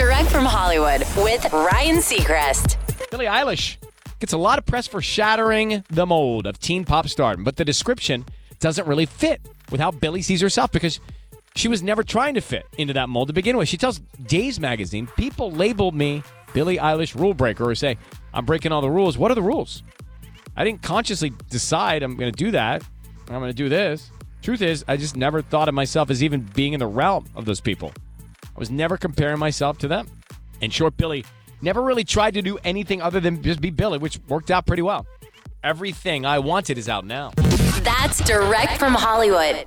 Direct from Hollywood with Ryan Seacrest. Billie Eilish gets a lot of press for shattering the mold of teen pop stardom, but the description doesn't really fit with how Billie sees herself because she was never trying to fit into that mold to begin with. She tells Dazed magazine, people labeled me Billie Eilish rule breaker or say, I'm breaking all the rules. What are the rules? I didn't consciously decide I'm going to do that. I'm going to do this. Truth is, I just never thought of myself as even being in the realm of those people. I was never comparing myself to them. In short, Billie never really tried to do anything other than just be Billie, which worked out pretty well. Everything I wanted is out now. That's direct from Hollywood.